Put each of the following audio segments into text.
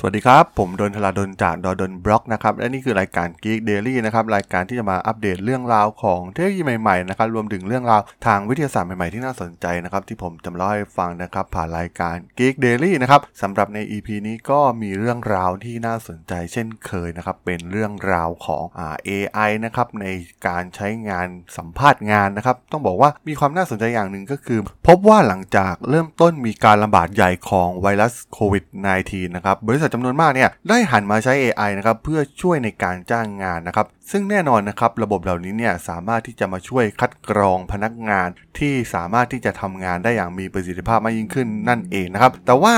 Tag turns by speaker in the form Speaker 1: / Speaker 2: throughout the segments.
Speaker 1: สวัสดีครับ ผมดนทลาดนจากดดนบล็อกนะครับและนี่คือรายการ Geek Daily นะครับรายการที่จะมาอัปเดตเรื่องราวของเทคโนโลยีใหม่ๆนะครับรวมถึงเรื่องราวทางวิทยาศาสตร์ใหม่ๆที่น่าสนใจนะครับที่ผมจะมาเล่าให้ฟังนะครับผ่านรายการ Geek Daily นะครับสำหรับใน EP นี้ก็มีเรื่องราวที่น่าสนใจเช่นเคยนะครับเป็นเรื่องราวของอ่า AI นะครับในการใช้งานสัมภาษณ์งานนะครับต้องบอกว่ามีความน่าสนใจอย่างหนึ่งก็คือ พบว่าหลังจากเริ่มต้นมีการระบาดใหญ่ของไวรัสโควิด -19 นะครับบริษัทจำนวนมากเนี่ยได้หันมาใช้ AI นะครับเพื่อช่วยในการจ้างงานนะครับซึ่งแน่นอนนะครับระบบเหล่านี้เนี่ยสามารถที่จะมาช่วยคัดกรองพนักงาน ที่สามารถที่จะทำงานได้อย่างมีประสิทธิภาพมากยิ่งขึ้นนั่นเองนะครับแต่ว่า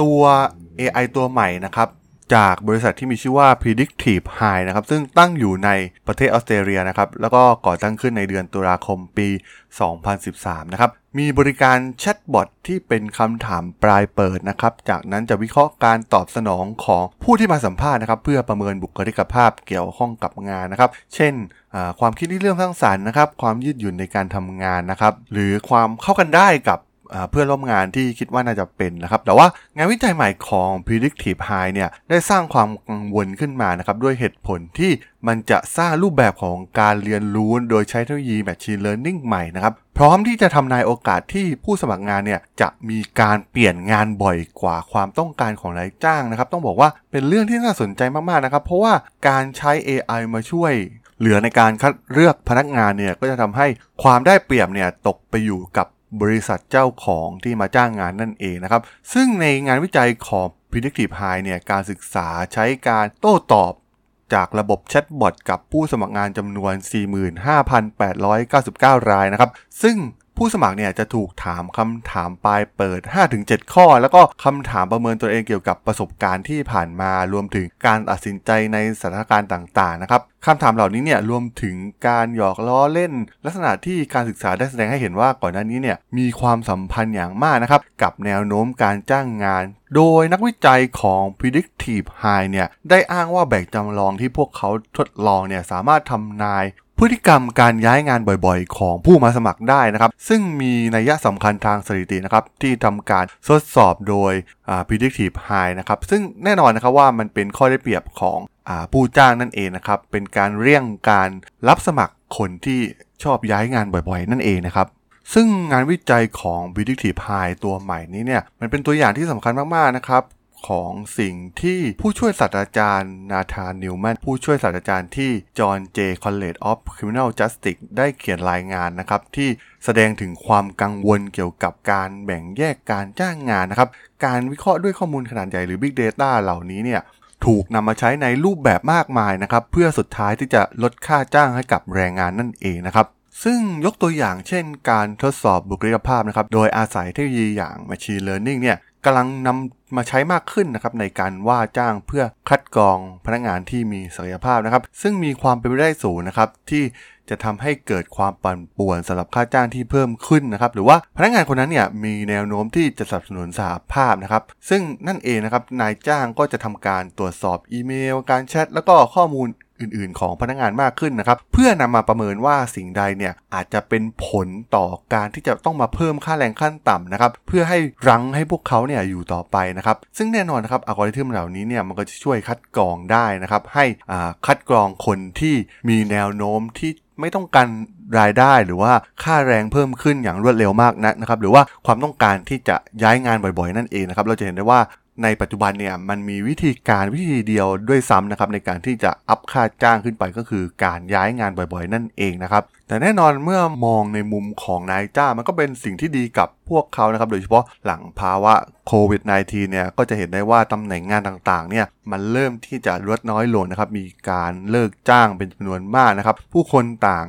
Speaker 1: ตัว AI ตัวใหม่นะครับ จากบริษัทที่มีชื่อว่า Predictive High นะครับ ซึ่งตั้งอยู่ในประเทศออสเตรเลียนะครับ แล้วก็ก่อตั้งขึ้นในเดือนตุลาคมปี 2013 นะครับ มีบริการแชทบอทที่เป็นคำถามปลายเปิดนะครับ จากนั้นจะวิเคราะห์การตอบสนองของผู้ที่มาสัมภาษณ์นะครับ เพื่อประเมินบุคลิกภาพเกี่ยวข้องกับงานนะครับ เช่น ความคิดที่เรื่องสร้างสรรค์นะครับ ความยืดหยุ่นในการทำงานนะครับ หรือความเข้ากันได้กับ เพื่อนร่วมงานที่คิดว่าน่าจะเป็นนะครับ แต่ว่างานวิจัยใหม่ของ Predictive High เนี่ยได้สร้างความกังวลขึ้นมานะครับด้วยเหตุผลที่มันจะสร้างรูปแบบของการเรียนรู้โดยใช้เทคโนโลยี Machine Learning ใหม่นะครับ พร้อมที่จะทำนายโอกาสที่ผู้สมัครงานเนี่ยจะมีการเปลี่ยนงานบ่อยกว่าความต้องการของนายจ้างนะครับ ต้องบอกว่าเป็นเรื่องที่น่าสนใจมากๆนะครับ เพราะว่าการใช้ AI มาช่วยเหลือในการคัดเลือกพนักงานเนี่ยก็จะทำให้ความได้เปรียบเนี่ยตกไปอยู่กับ บริษัทเจ้าของที่มาจ้างงานนั่นเองนะครับ ซึ่งในงานวิจัยของ Predictive High เนี่ยการศึกษาใช้การโต้ตอบจากระบบแชทบอทกับผู้สมัครงานจำนวน 45,899 รายนะครับ ซึ่ง ผู้สมัครเนี่ยจะถูกถามคำถามปลายเปิด 5-7 ข้อ แล้วก็คำถามประเมินตัวเองเกี่ยวกับประสบการณ์ที่ผ่านมารวมถึงการตัดสินใจในสถานการณ์ต่างๆนะครับคำถามเหล่านี้เนี่ยรวมถึงการหยอกล้อเล่น ลักษณะที่การศึกษาได้แสดงให้เห็นว่าก่อนหน้านี้เนี่ยมีความสัมพันธ์อย่างมากนะครับกับแนวโน้มการจ้างงาน โดยนักวิจัยของ Predictive High เนี่ยได้อ้างว่าแบบจำลองที่พวกเขาทดลองเนี่ยสามารถทำนาย พฤติกรรมการย้ายงานบ่อยๆ ของผู้มาสมัครได้นะครับ ซึ่งมีนัยสำคัญทางสถิตินะครับที่ทำการทดสอบโดย predictive high นะครับ ซึ่งแน่นอนนะครับว่ามันเป็นข้อได้เปรียบของอผู้จ้างนั่นเองนะครับ เป็นการเลี่ยงการรับสมัครคนที่ชอบย้ายงานบ่อยๆ นั่นเองนะครับซึ่งงานวิจัยของ predictive high ตัวใหม่นี้เนี่ย มันเป็นตัวอย่างที่สำคัญมาก ๆ นะครับ ของสิ่งที่ผู้ช่วยศาสตราจารย์นาธานนิวแมนผู้ช่วยศาสตราจารย์ที่ John J. College of Criminal Justice ได้เขียนรายงานนะครับ ที่แสดงถึงความกังวลเกี่ยวกับการแบ่งแยกการจ้างงานนะครับ การวิเคราะห์ด้วยข้อมูลขนาดใหญ่หรือ Big Data เหล่านี้เนี่ยถูกนำมาใช้ในรูปแบบมากมายนะครับ เพื่อสุดท้ายที่จะลดค่าจ้างให้กับแรงงานนั่นเองนะครับ ซึ่งยกตัวอย่างเช่นการทดสอบบุคลิกภาพนะครับ โดยอาศัยเทคโนโลยีอย่าง Machine Learning เนี่ย กำลังนำมาใช้มากขึ้นนะครับในการว่าจ้างเพื่อคัดกรองพนักงานที่มีศักยภาพนะครับ ซึ่งมีความเป็นไปได้สูงนะครับที่จะทำให้เกิดความปั่นป่วนสำหรับค่าจ้างที่เพิ่มขึ้นนะครับ หรือว่าพนักงานคนนั้นเนี่ยมีแนวโน้มที่จะสนับสนุนสหภาพนะครับ ซึ่งนั่นเองนะครับนายจ้างก็จะทำการตรวจสอบอีเมล การแชทแล้วก็ข้อมูล อื่นๆ ของพนักงานมากขึ้นนะครับ เพื่อนำมาประเมินว่าสิ่งใดเนี่ยอาจจะเป็นผลต่อการที่จะต้องมาเพิ่มค่าแรงขั้นต่ำนะครับเพื่อให้รั้งให้พวกเขาเนี่ยอยู่ต่อไปนะครับ ซึ่งแน่นอนนะครับอัลกอริทึมเหล่านี้เนี่ยมันก็จะช่วยคัดกรองได้นะครับให้อ่าคัดกรองคนที่มีแนวโน้มที่ไม่ต้องการรายได้หรือว่าค่าแรงเพิ่มขึ้นอย่างรวดเร็วมากนักนะครับหรือว่าความต้องการที่จะย้ายงานบ่อยๆ นั่นเองนะครับเราจะเห็นได้ว่า ในปัจจุบันเนี่ยมันมีวิธีการวิธีเดียวด้วยซ้ำนะครับในการที่จะอัพค่าจ้างขึ้นไปก็คือการย้ายงานบ่อยๆ นั่นเองนะครับแต่แน่นอนเมื่อมองในมุมของนายจ้างมันก็เป็นสิ่งที่ดีกับพวกเขานะครับโดยเฉพาะหลังภาวะโควิด -19 เนี่ยก็จะเห็นได้ว่าตำแหน่งงานต่างๆเนี่ยมันเริ่มที่จะลดน้อยลงนะครับมีการเลิกจ้างเป็นจำนวนมากนะครับผู้คนต่าง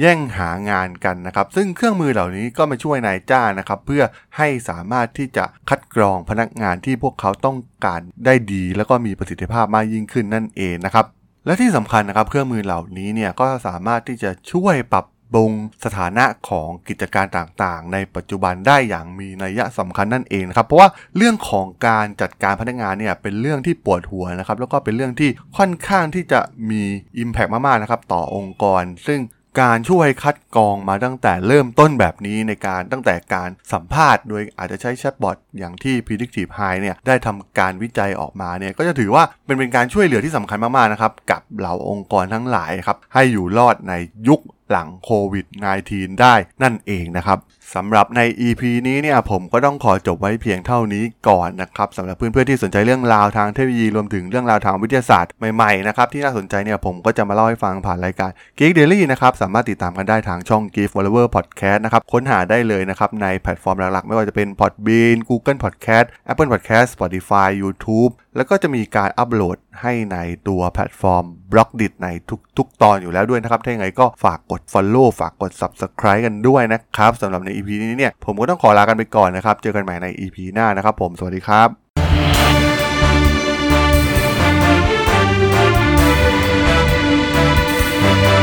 Speaker 1: แย่งหางานกันนะครับ ซึ่งเครื่องมือเหล่านี้ก็มาช่วยนายจ้านะครับ เพื่อให้สามารถที่จะคัดกรองพนักงานที่พวกเขาต้องการได้ดี แล้วก็มีประสิทธิภาพมากยิ่งขึ้นนั่นเองนะครับ และที่สำคัญนะครับ เครื่องมือเหล่านี้เนี่ยก็สามารถที่จะช่วยปรับปรุงสถานะของกิจการต่างๆ ในปัจจุบันได้อย่างมีนัยสำคัญนั่นเองนะครับ เพราะว่าเรื่องของการจัดการพนักงานเนี่ยเป็นเรื่องที่ปวดหัวนะครับ แล้วก็เป็นเรื่องที่ค่อนข้างที่จะมี Impact มากๆนะครับต่อองค์กร ซึ่ง การช่วยคัด กองมาตั้งแต่เริ่มต้นแบบนี้ในการตั้งแต่การสัมภาษณ์โดยอาจจะใช้แชทบอทอย่างที่ Predictive High เนี่ยได้ทำการวิจัยออกมาเนี่ยก็จะถือว่าเป็นเป็นการช่วยเหลือที่สำคัญมากๆนะครับกับเหล่าองค์กรทั้งหลายครับให้อยู่รอดในยุคหลังโควิด -19 ได้นั่นเองนะครับสำหรับใน EP นี้เนี่ยผมก็ต้องขอจบไว้เพียงเท่านี้ก่อนนะครับสำหรับเพื่อนๆที่สนใจเรื่องราวทางเทคโนโลยีรวมถึงเรื่องราวทางวิทยาศาสตร์ใหม่ๆนะครับที่น่าสนใจเนี่ยผมก็จะมาเล่าให้ฟังผ่านรายการ Geek Daily นะครับสามารถติดตามกันได้ทางช่อง g i f t w a l l e r Podcast นะครับค้นหาได้เลยนะครับในแพลตฟอร์มหลักๆ ไม่ว่าจะเป็น Podbean Google Podcast Apple Podcast Spotify YouTube แล้วก็จะมีการอัปโหลดให้ในตัวแพลตฟอร์ม Blockdit ในทุกๆ ตอนอยู่แล้วด้วยนะครับ ถ้าอย่างไรก็ฝากกด Follow ฝากกด Subscribe กันด้วยนะครับสำหรับใน EP นี้เนี่ยผมก็ต้องขอลากันไปก่อนนะครับ เจอกันใหม่ใน EP หน้านะครับผม สวัสดีครับ